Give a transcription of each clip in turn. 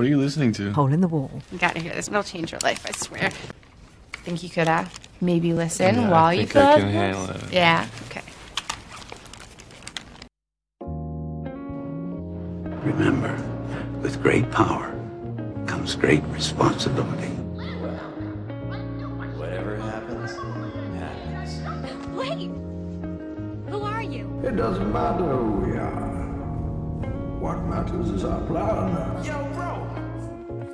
What are you listening to? Hole in the wall. You gotta hear this. It'll change your life, I swear. Think you could uh, maybe listen Yeah, while I you think I cook? can handle it. Yeah, okay. Remember, with great power comes great responsibility. Whatever happens, happens. Wait! Who are you? It doesn't matter who we are. What matters is our plan. Yo,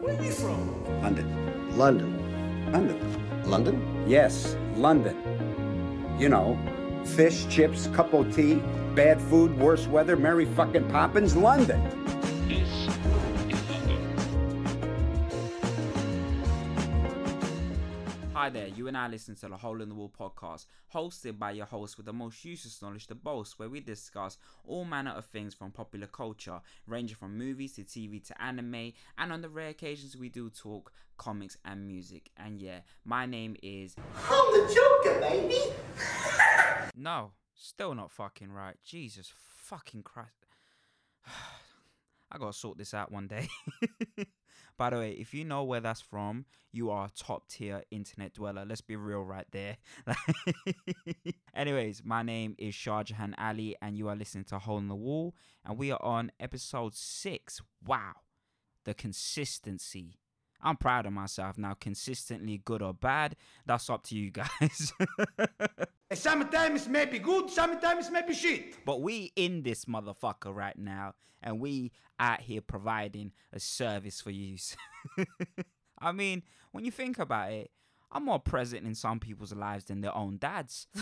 bro, where you from? London. London. London. London? Yes, London. You know, fish, chips, cup of tea, bad food, worse weather, Mary fucking Poppins, London. Hi there, you and I listen to the Hole in the Wall podcast, hosted by your host with the most useless knowledge to boast, where we discuss all manner of things from popular culture, ranging from movies to TV to anime, and on the rare occasions we do talk comics and music. And yeah, my name is. I'm the Joker, baby. No, still not fucking right. Jesus fucking Christ. I gotta sort this out one day. By the way, if you know where that's from, you are a top tier internet dweller. Let's be real right there. Anyways, my name is Shahjahan Ali, and you are listening to Hole in the Wall, and we are on episode six. Wow, the consistency. I'm proud of myself now. Consistently good or bad, that's up to you guys. Sometimes it may be good, sometimes it may be shit. But we in this motherfucker right now, and we out here providing a service for you. I mean, when you think about it, I'm more present in some people's lives than their own dads.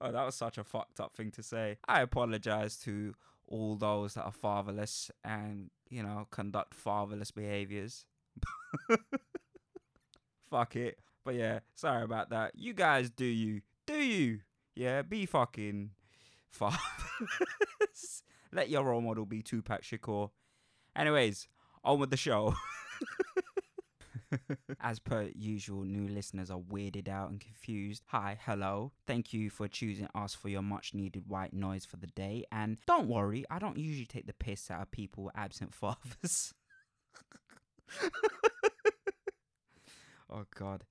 oh, that was such a fucked up thing to say. I apologize to all those that are fatherless and, you know, conduct fatherless behaviors. Fuck it. But yeah, sorry about that. You guys do you. Do you? Yeah, be fucking fathers. Let your role model be Tupac Shakur. Anyways, on with the show. As per usual, new listeners are weirded out and confused. Hi, hello. Thank you for choosing us for your much needed white noise for the day. And don't worry, I don't usually take the piss out of people with absent fathers. oh god.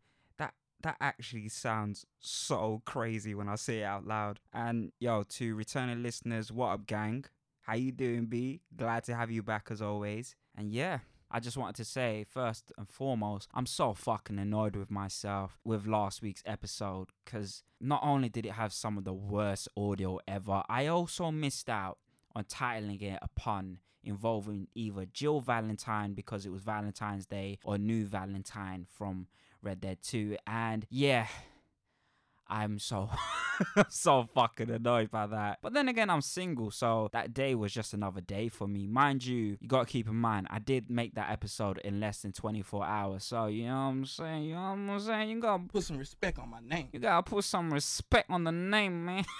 That actually sounds so crazy when I say it out loud. And yo, to returning listeners, what up gang? How you doing, B? Glad to have you back as always. And yeah, I just wanted to say first and foremost, I'm so fucking annoyed with myself with last week's episode because not only did it have some of the worst audio ever, I also missed out on titling it a pun involving either Jill Valentine because it was Valentine's Day or New Valentine from Red Dead 2. And yeah, I'm so so fucking annoyed by that. But then again, I'm single, so that day was just another day for me. Mind you, you gotta keep in mind, I did make that episode in less than 24 hours. So you know what I'm saying? You know what I'm saying? You gotta Put some respect on my name. you gotta put some respect on the name, man.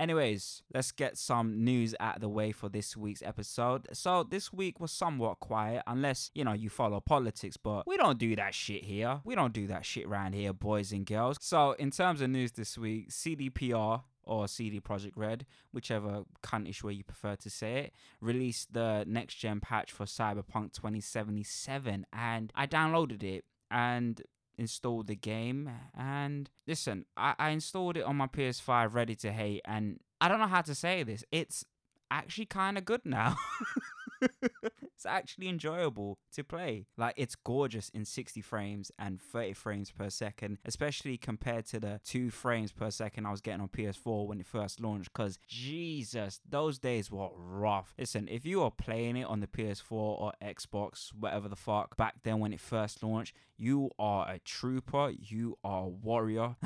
Anyways, let's get some news out of the way for this week's episode. So, this week was somewhat quiet, unless, you know, you follow politics, but we don't do that shit here. We don't do that shit around here, boys and girls. So, in terms of news this week, CDPR or CD Projekt Red, whichever cuntish way you prefer to say it, released the next gen patch for Cyberpunk 2077, and I downloaded it and installed the game and listen I, I installed it on my ps5 ready to hate and i don't know how to say this it's actually kind of good now it's actually enjoyable to play. Like it's gorgeous in 60 frames and 30 frames per second especially compared to the 2 frames per second i was getting on ps4 when it first launched because jesus those days were rough. Listen if you are playing it on the ps4 or xbox whatever the fuck back then when it first launched you are a trooper you are a warrior.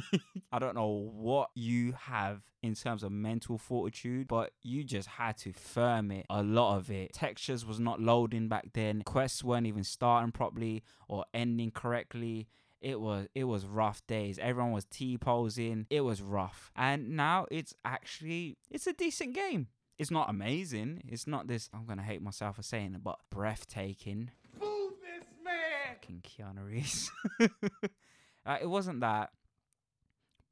I don't know what you have in terms of mental fortitude but you just had to firm it a lot of it textures was not loading back then. Quests weren't even starting properly or ending correctly. It was it was rough days. Everyone was t-posing. It was rough. And now it's actually it's a decent game. It's not amazing. It's not this i'm gonna hate myself for saying it but breathtaking. Move this man. fucking Keanu Reeves. uh, it wasn't that,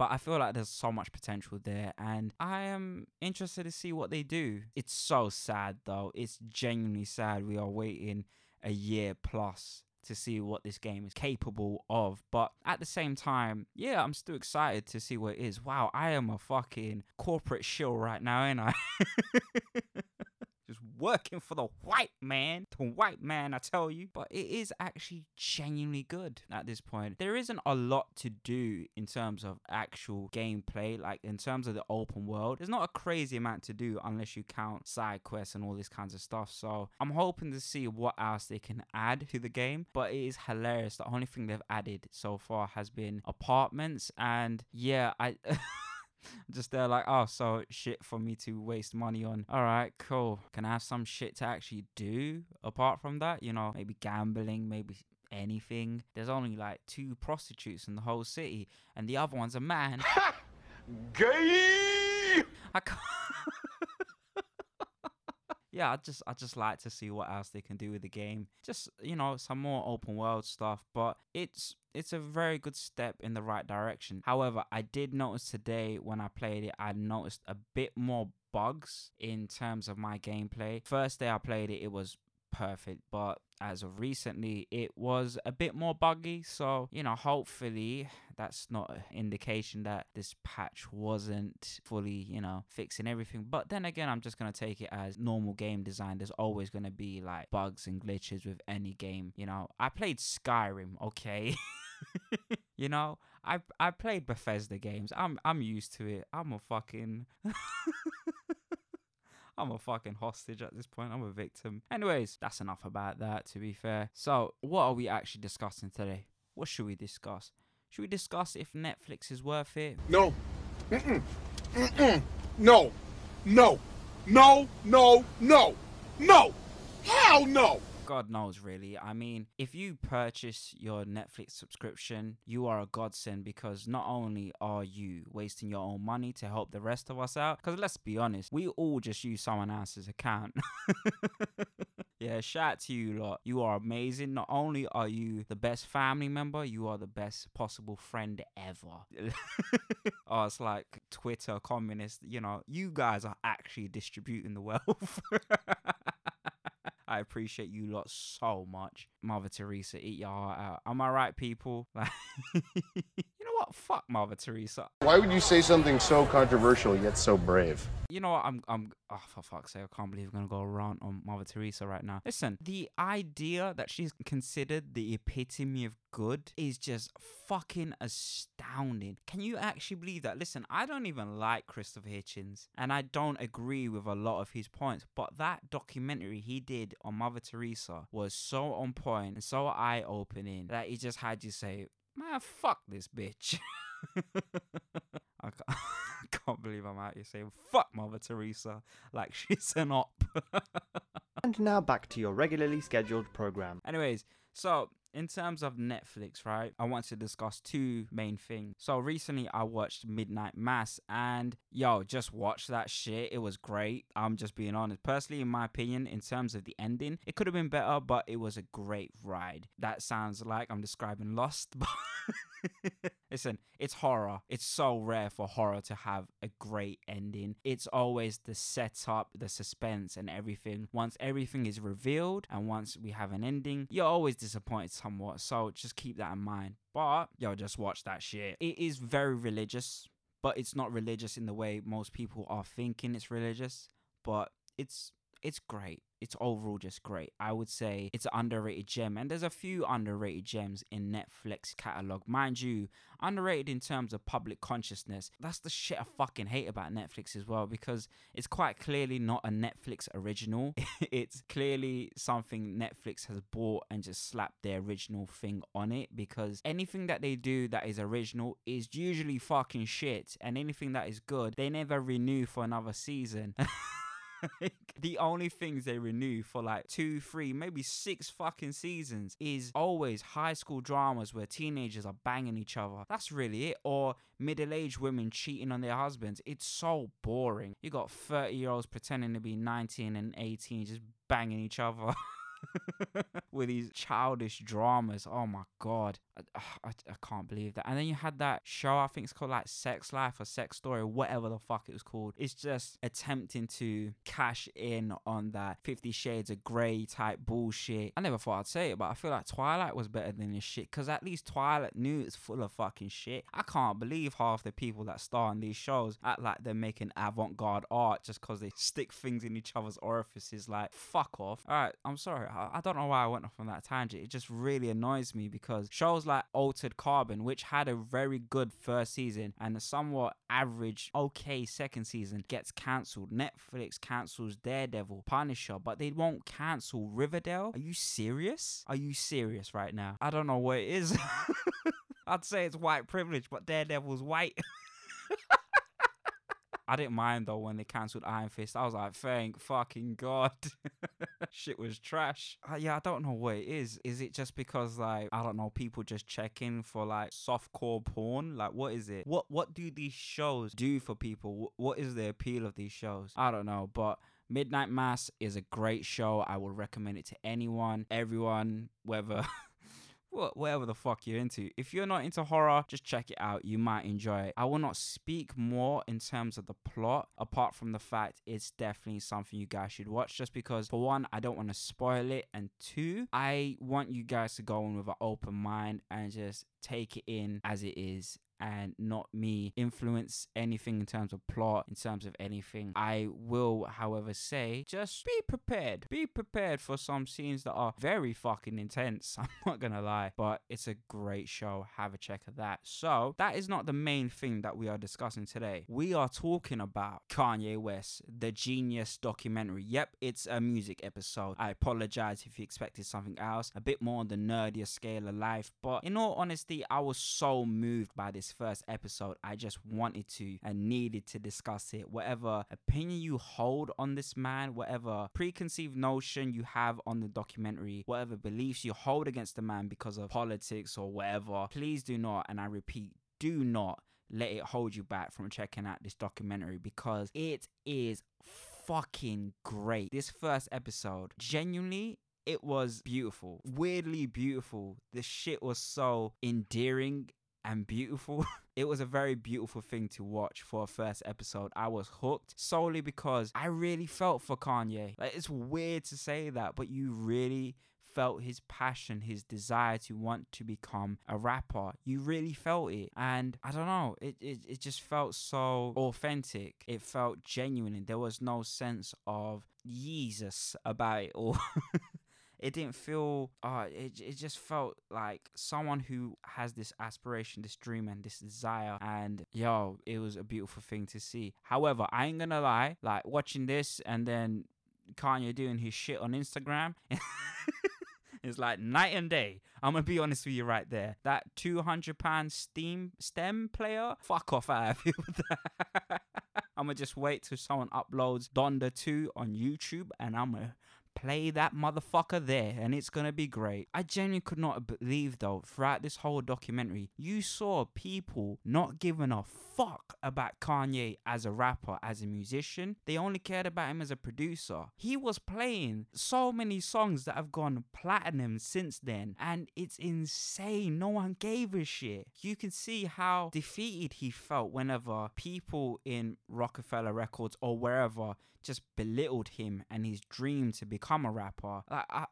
But I feel like there's so much potential there, and I am interested to see what they do. It's so sad though. It's genuinely sad. We are waiting a year plus to see what this game is capable of. But at the same time, yeah, I'm still excited to see what it is. Wow, I am a fucking corporate shill right now, ain't I? Just working for the white man. The white man, I tell you. But it is actually genuinely good at this point. There isn't a lot to do in terms of actual gameplay, like in terms of the open world. There's not a crazy amount to do unless you count side quests and all this kinds of stuff. So I'm hoping to see what else they can add to the game. But it is hilarious. The only thing they've added so far has been apartments. And yeah, I. just there like oh so shit for me to waste money on all right cool can i have some shit to actually do apart from that you know maybe gambling maybe anything there's only like two prostitutes in the whole city and the other one's a man Gay! I can't. yeah, I just I just like to see what else they can do with the game. Just you know some more open world stuff, but it's it's a very good step in the right direction. However, I did notice today when I played it, I noticed a bit more bugs in terms of my gameplay. First day I played it, it was perfect, but as of recently, it was a bit more buggy. So, you know, hopefully that's not an indication that this patch wasn't fully, you know, fixing everything. But then again, I'm just going to take it as normal game design. There's always going to be like bugs and glitches with any game. You know, I played Skyrim, okay? you know, I I played Bethesda games. I'm I'm used to it. I'm a fucking I'm a fucking hostage at this point. I'm a victim. Anyways, that's enough about that, to be fair. So, what are we actually discussing today? What should we discuss? Should we discuss if Netflix is worth it? No. Mm-mm. Mm-mm. No. No. No. No. No. No. Hell no. God knows, really. I mean, if you purchase your Netflix subscription, you are a godsend because not only are you wasting your own money to help the rest of us out, because let's be honest, we all just use someone else's account. yeah, shout out to you lot. You are amazing. Not only are you the best family member, you are the best possible friend ever. oh, it's like Twitter communist. You know, you guys are actually distributing the wealth. I appreciate you lot so much. Mother Teresa, eat your heart out. Am I right, people? what? Fuck Mother Teresa. Why would you say something so controversial yet so brave? You know what? I'm, I'm, oh, for fuck's sake, I can't believe I'm gonna go rant on Mother Teresa right now. Listen, the idea that she's considered the epitome of good is just fucking astounding. Can you actually believe that? Listen, I don't even like Christopher Hitchens, and I don't agree with a lot of his points, but that documentary he did on Mother Teresa was so on point and so eye opening that it just had you say, man, fuck this bitch. I can't, I can't believe I'm out here saying fuck Mother Teresa like she's an op. And now back to your regularly scheduled program. Anyways, so in terms of Netflix, right, I want to discuss two main things. So recently I watched Midnight Mass and yo, just watch that shit. It was great. I'm just being honest. Personally, in my opinion, in terms of the ending, it could have been better, but it was a great ride. That sounds like I'm describing Lost, but Listen, it's horror. It's so rare for horror to have a great ending. It's always the setup, the suspense, and everything. Once everything is revealed and once we have an ending, you're always disappointed somewhat. So just keep that in mind. But yo, just watch that shit. It is very religious, but it's not religious in the way most people are thinking it's religious. But it's it's great. It's overall just great. I would say it's an underrated gem, and there's a few underrated gems in Netflix catalog, mind you. Underrated in terms of public consciousness. That's the shit I fucking hate about Netflix as well because it's quite clearly not a Netflix original. it's clearly something Netflix has bought and just slapped their original thing on it because anything that they do that is original is usually fucking shit, and anything that is good, they never renew for another season. like, the only things they renew for like two, three, maybe six fucking seasons is always high school dramas where teenagers are banging each other. That's really it. Or middle aged women cheating on their husbands. It's so boring. You got 30 year olds pretending to be 19 and 18 just banging each other. with these childish dramas. Oh my god, I, I, I can't believe that. And then you had that show. I think it's called like Sex Life or Sex Story, or whatever the fuck it was called. It's just attempting to cash in on that Fifty Shades of Grey type bullshit. I never thought I'd say it, but I feel like Twilight was better than this shit because at least Twilight knew it's full of fucking shit. I can't believe half the people that star in these shows act like they're making avant-garde art just because they stick things in each other's orifices. Like fuck off. All right, I'm sorry. I, I don't know why I went off on that tangent. It just really annoys me because shows like Altered Carbon, which had a very good first season and a somewhat average, okay second season, gets cancelled. Netflix cancels Daredevil, Punisher, but they won't cancel Riverdale. Are you serious? Are you serious right now? I don't know what it is. I'd say it's white privilege, but Daredevil's white. I didn't mind though when they cancelled Iron Fist. I was like, thank fucking God. Shit was trash. Uh, yeah, I don't know what it is. Is it just because like I don't know, people just checking for like softcore porn? Like what is it? What what do these shows do for people? What is the appeal of these shows? I don't know, but Midnight Mass is a great show. I would recommend it to anyone, everyone, whether whatever the fuck you're into. If you're not into horror, just check it out. You might enjoy it. I will not speak more in terms of the plot, apart from the fact it's definitely something you guys should watch. Just because, for one, I don't want to spoil it, and two, I want you guys to go in with an open mind and just take it in as it is and not me influence anything in terms of plot, in terms of anything. I will, however, say just be prepared. Be prepared for some scenes that are very fucking intense. I'm not gonna lie, but it's a great show. Have a check of that. So, that is not the main thing that we are discussing today. We are talking about Kanye West, the Jeen-Yuhs documentary. Yep, it's a music episode. I apologize if you expected something else, a bit more on the nerdier scale of life, but in all honesty, I was so moved by this first episode. I just wanted to and needed to discuss it. Whatever opinion you hold on this man, whatever preconceived notion you have on the documentary, whatever beliefs you hold against the man because of politics or whatever, please do not, and I repeat, do not let it hold you back from checking out this documentary because it is fucking great. This first episode, genuinely, it was beautiful, weirdly beautiful. The shit was so endearing and beautiful. it was a very beautiful thing to watch for a first episode. I was hooked solely because I really felt for Kanye. Like it's weird to say that, but you really felt his passion, his desire to want to become a rapper. You really felt it. And I don't know, it, it, it just felt so authentic. It felt genuine. There was no sense of Jesus about it all. it didn't feel uh it, it just felt like someone who has this aspiration this dream and this desire and yo it was a beautiful thing to see however i ain't gonna lie like watching this and then kanye doing his shit on instagram It's like night and day. I'm gonna be honest with you right there. That 200 pound Steam stem player, fuck off out of here with that. I'm gonna just wait till someone uploads Donda 2 on YouTube and I'm gonna play that motherfucker there and it's gonna be great. I genuinely could not believe though, throughout this whole documentary, you saw people not giving a fuck about Kanye as a rapper, as a musician. They only cared about him as a producer. He was playing so many songs that have gone platinum since then, and it's insane. No one gave a shit. You can see how defeated he felt whenever people in Roc-A-Fella Records or wherever just belittled him and his dream to become a rapper. Like, I,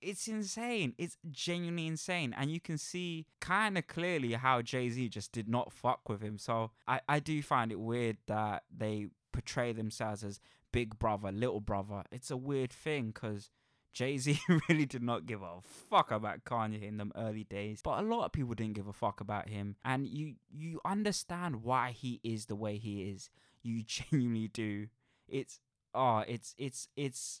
it's insane. It's genuinely insane. And you can see kind of clearly how Jay Z just did not fuck with him. So I, I do find it weird that they portray themselves as big brother, little brother. It's a weird thing because. Jay Z really did not give a fuck about Kanye in them early days, but a lot of people didn't give a fuck about him, and you you understand why he is the way he is. You genuinely do. It's oh, it's it's it's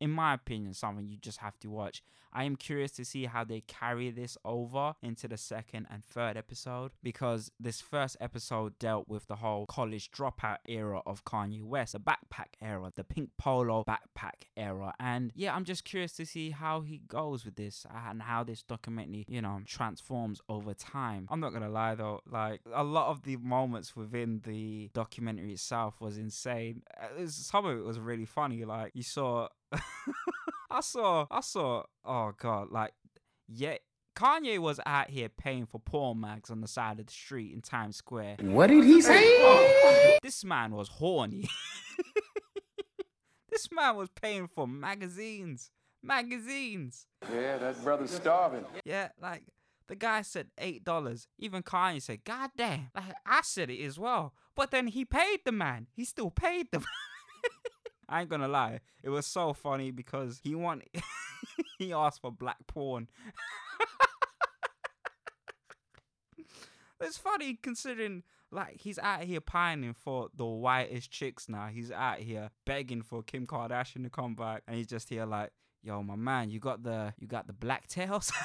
in my opinion, something you just have to watch. I am curious to see how they carry this over into the second and third episode because this first episode dealt with the whole college dropout era of Kanye West, the backpack era, the pink polo backpack era. And yeah, I'm just curious to see how he goes with this and how this documentary, you know, transforms over time. I'm not gonna lie though, like a lot of the moments within the documentary itself was insane. Uh, some of it was really funny. Like you saw I saw, I saw. Oh god, like yeah. Kanye was out here paying for porn mags on the side of the street in Times Square. What did he say? This man was horny. this man was paying for magazines. Magazines. Yeah, that brother's starving. Yeah, like the guy said eight dollars. Even Kanye said, "God damn!" Like I said it as well. But then he paid the man. He still paid the. man. I ain't gonna lie, it was so funny because he wanted. he asked for black porn. it's funny considering like he's out here pining for the whitest chicks now. He's out here begging for Kim Kardashian to come back, and he's just here like, "Yo, my man, you got the you got the black tails."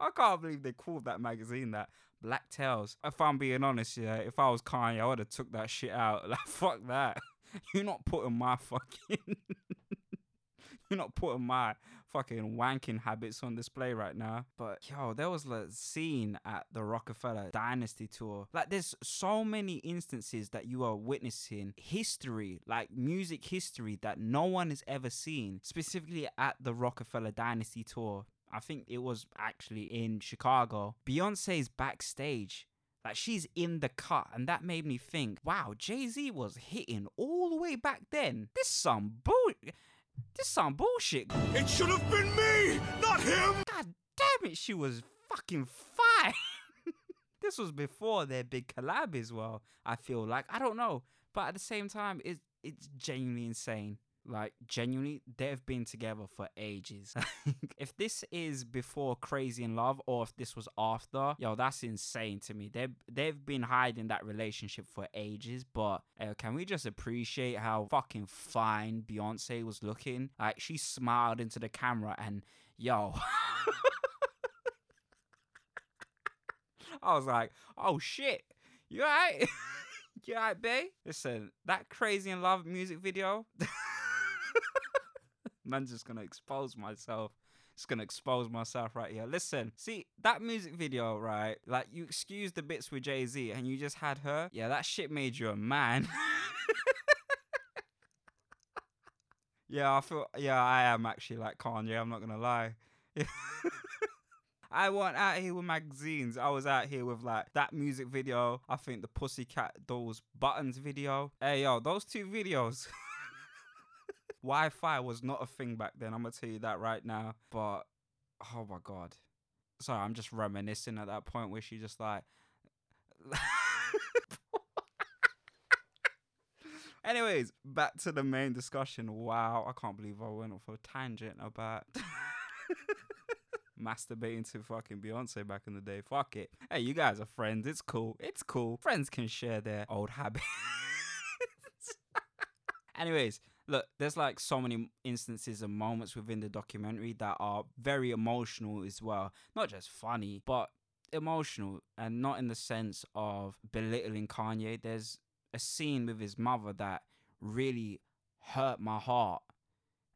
I can't believe they called that magazine that Black Tails. If I'm being honest, yeah, if I was Kanye, I would have took that shit out. Like fuck that. You're not putting my fucking You're not putting my fucking wanking habits on display right now. But yo, there was a scene at the Roc-A-Fella Dynasty tour. Like there's so many instances that you are witnessing history, like music history that no one has ever seen, specifically at the Roc-A-Fella Dynasty tour. I think it was actually in Chicago. Beyonce's backstage. Like she's in the cut, and that made me think, wow, Jay Z was hitting all the way back then. This some bull, this some bullshit. It should have been me, not him. God damn it, she was fucking fine. this was before their big collab as well. I feel like I don't know, but at the same time, it's it's genuinely insane. Like genuinely, they've been together for ages. if this is before Crazy in Love or if this was after, yo, that's insane to me. They've they've been hiding that relationship for ages. But uh, can we just appreciate how fucking fine Beyonce was looking? Like she smiled into the camera and yo. I was like, oh shit, you alright? you alright, babe? Listen, that Crazy in Love music video. Man's just gonna expose myself. Just gonna expose myself right here. Listen, see that music video, right? Like you excuse the bits with Jay Z and you just had her. Yeah, that shit made you a man. yeah, I feel. Yeah, I am actually like Kanye. I'm not gonna lie. I went out here with magazines. I was out here with like that music video. I think the Pussycat Dolls Buttons video. Hey yo, those two videos. Wi-Fi was not a thing back then. I'm gonna tell you that right now. But oh my god, sorry, I'm just reminiscing at that point where she just like. Anyways, back to the main discussion. Wow, I can't believe I went off a tangent about masturbating to fucking Beyonce back in the day. Fuck it. Hey, you guys are friends. It's cool. It's cool. Friends can share their old habits. Anyways, look, there's like so many instances and moments within the documentary that are very emotional as well. Not just funny, but emotional and not in the sense of belittling Kanye. There's a scene with his mother that really hurt my heart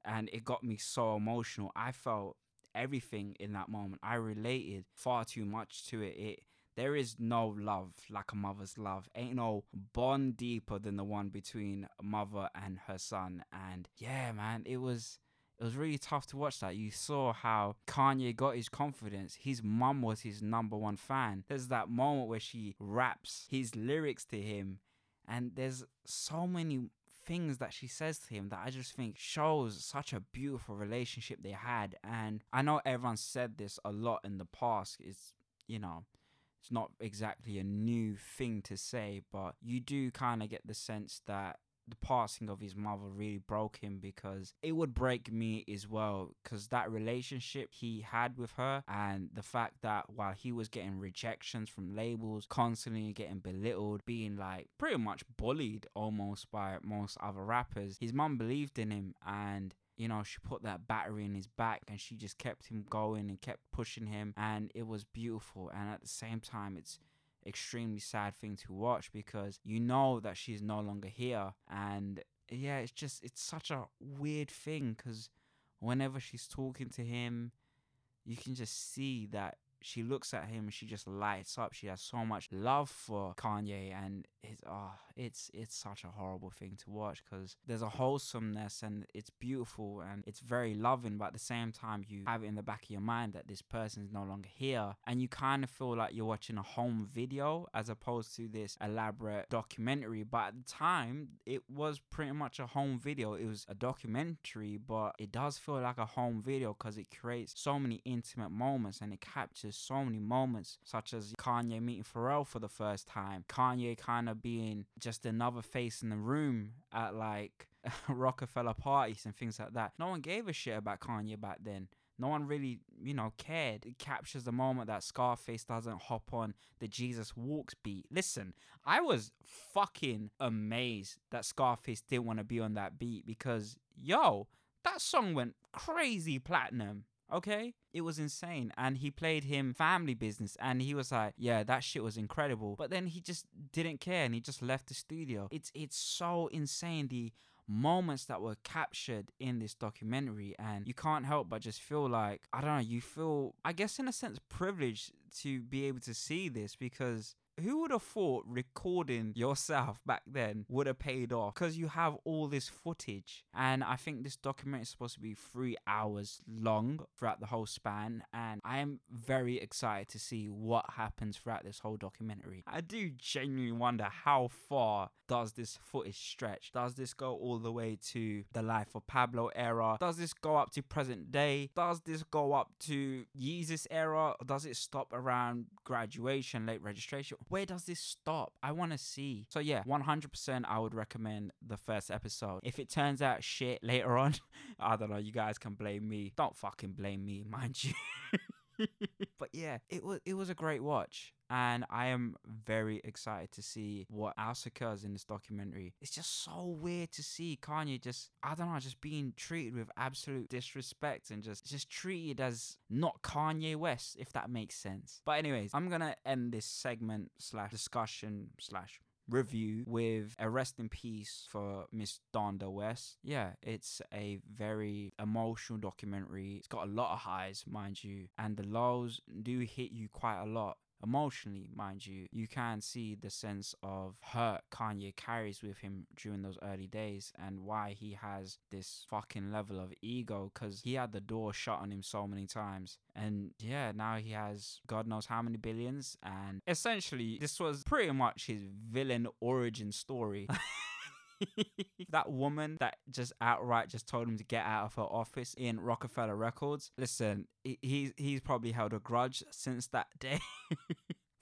and it got me so emotional. I felt everything in that moment. I related far too much to it. It there is no love like a mother's love. Ain't no bond deeper than the one between a mother and her son. And yeah, man, it was it was really tough to watch that. You saw how Kanye got his confidence. His mum was his number one fan. There's that moment where she raps his lyrics to him, and there's so many things that she says to him that I just think shows such a beautiful relationship they had. And I know everyone said this a lot in the past. It's, you know, it's not exactly a new thing to say, but you do kind of get the sense that the passing of his mother really broke him because it would break me as well because that relationship he had with her and the fact that while he was getting rejections from labels constantly getting belittled being like pretty much bullied almost by most other rappers his mum believed in him and you know, she put that battery in his back and she just kept him going and kept pushing him. And it was beautiful. And at the same time, it's extremely sad thing to watch because you know that she's no longer here. And yeah, it's just, it's such a weird thing because whenever she's talking to him, you can just see that she looks at him and she just lights up. She has so much love for Kanye, and it's oh, ah, it's it's such a horrible thing to watch because there's a wholesomeness and it's beautiful and it's very loving, but at the same time you have it in the back of your mind that this person is no longer here, and you kind of feel like you're watching a home video as opposed to this elaborate documentary. But at the time, it was pretty much a home video. It was a documentary, but it does feel like a home video because it creates so many intimate moments and it captures so many moments, such as Kanye meeting Pharrell for the first time, Kanye kind of being just another face in the room at like Roc-A-Fella parties and things like that. No one gave a shit about Kanye back then. No one really, you know, cared. It captures the moment that Scarface doesn't hop on the Jesus Walks beat. Listen, I was fucking amazed that Scarface didn't want to be on that beat because, yo, that song went crazy platinum. Okay? It was insane. And he played him family business and he was like, Yeah, that shit was incredible. But then he just didn't care and he just left the studio. It's it's so insane the moments that were captured in this documentary and you can't help but just feel like I don't know, you feel I guess in a sense privileged to be able to see this because who would have thought recording yourself back then would have paid off? Because you have all this footage and i think this documentary is supposed to be three hours long throughout the whole span and i am very excited to see what happens throughout this whole documentary. I do genuinely wonder how far does this footage stretch? Does this go all the way to the life of pablo era? Does this go up to present day? Does this go up to yeezus era? Or does it stop around graduation late registration where does this stop? I want to see. So yeah, 100% I would recommend the first episode. If it turns out shit later on, I don't know, you guys can blame me. Don't fucking blame me, mind you. but yeah, it was it was a great watch. And I am very excited to see what else occurs in this documentary. It's just so weird to see Kanye just, I don't know, just being treated with absolute disrespect and just, just treated as not Kanye West, if that makes sense. But anyways, I'm gonna end this segment slash discussion slash review with a rest in peace for Miss Donda West. Yeah, it's a very emotional documentary. It's got a lot of highs, mind you, and the lows do hit you quite a lot emotionally, mind you, you can see the sense of hurt Kanye carries with him during those early days and why he has this fucking level of ego because he had the door shut on him so many times. And yeah, now he has God knows how many billions. And essentially, this was pretty much his villain origin story. that woman that just outright just told him to get out of her office in Roc-A-Fella Records. Listen, he, he's he's probably held a grudge since that day.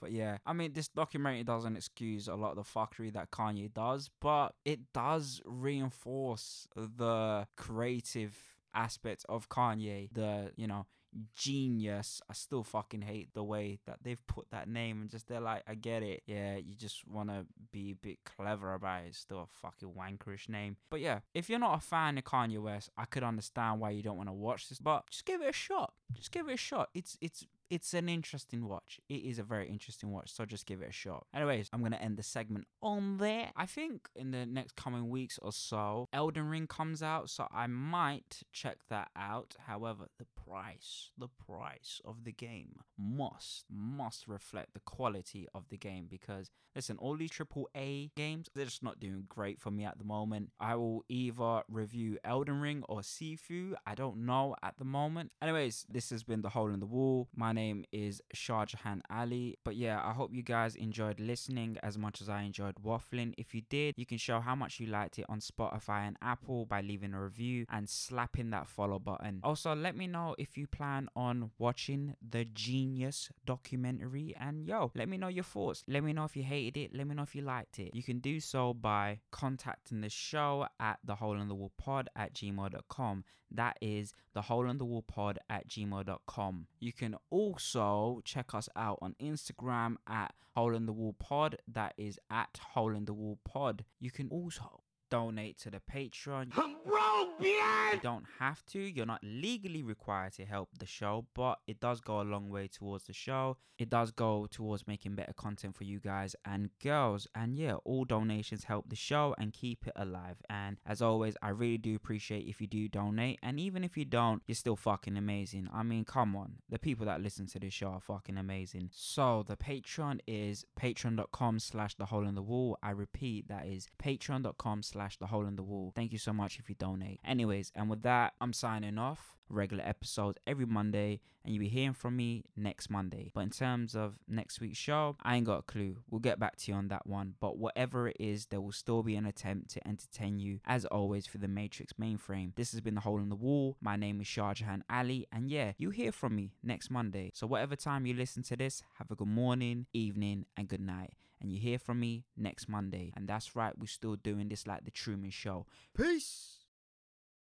But yeah, I mean, this documentary doesn't excuse a lot of the fuckery that Kanye does, but it does reinforce the creative aspect of Kanye, the, you know, genius. I still fucking hate the way that they've put that name and just they're like, I get it. Yeah, you just want to be a bit clever about it. It's still a fucking wankerish name. But yeah, if you're not a fan of Kanye West, I could understand why you don't want to watch this, but just give it a shot. Just give it a shot. It's it's it's an interesting watch. It is a very interesting watch, so just give it a shot. Anyways, I'm gonna end the segment on there. I think in the next coming weeks or so, Elden Ring comes out, so I might check that out. However, the price, the price of the game must must reflect the quality of the game because listen, all these triple A games, they're just not doing great for me at the moment. I will either review Elden Ring or Sifu. I don't know at the moment. Anyways, this has been the hole in the wall. My name name is Shahjahan Ali. But yeah, I hope you guys enjoyed listening as much as I enjoyed waffling. If you did, you can show how much you liked it on Spotify and Apple by leaving a review and slapping that follow button. Also, let me know if you plan on watching the Jeen-Yuhs documentary. And yo, let me know your thoughts. Let me know if you hated it. Let me know if you liked it. You can do so by contacting the show at the hole in the wall pod at gmail.com. That is the hole in the wall pod at gmail.com. You can also also check us out on Instagram at Hole in the Wall Pod. That is at Hole in the Wall Pod. You can also donate to the Patreon. I'm broke, man! You don't have to. You're not legally required to help the show, but it does go a long way towards the show. It does go towards making better content for you guys and girls. And yeah, all donations help the show and keep it alive. And as always, I really do appreciate if you do donate. And even if you don't, you're still fucking amazing. I mean, come on. The people that listen to this show are fucking amazing. So the Patreon is patreon.com slash the hole in the wall. I repeat, that is patreon.com slash the hole in the wall. Thank you so much if you donate. Anyways, and with that, I'm signing off. Regular episodes every Monday, and you'll be hearing from me next Monday. But in terms of next week's show, I ain't got a clue. We'll get back to you on that one. But whatever it is, there will still be an attempt to entertain you, as always, for the Matrix mainframe. This has been the hole in the wall. My name is Shahjahan Ali, and yeah, you hear from me next Monday. So whatever time you listen to this, have a good morning, evening, and good night. And you hear from me next Monday. And that's right, we're still doing this like the Truman Show. Peace.